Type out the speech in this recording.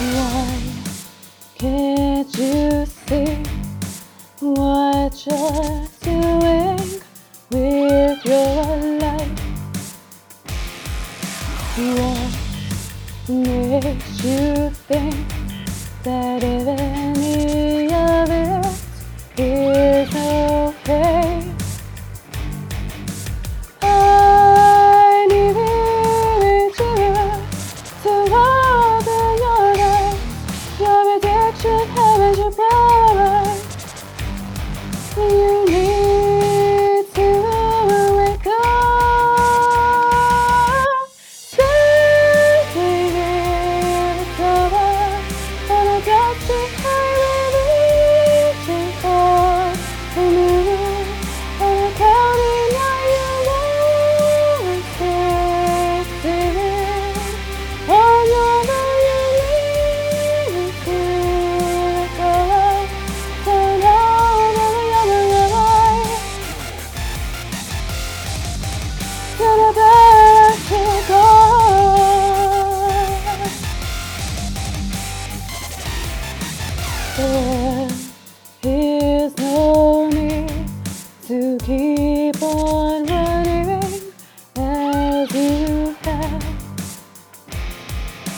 Why can't you see what you're doing with your life? What makes you think?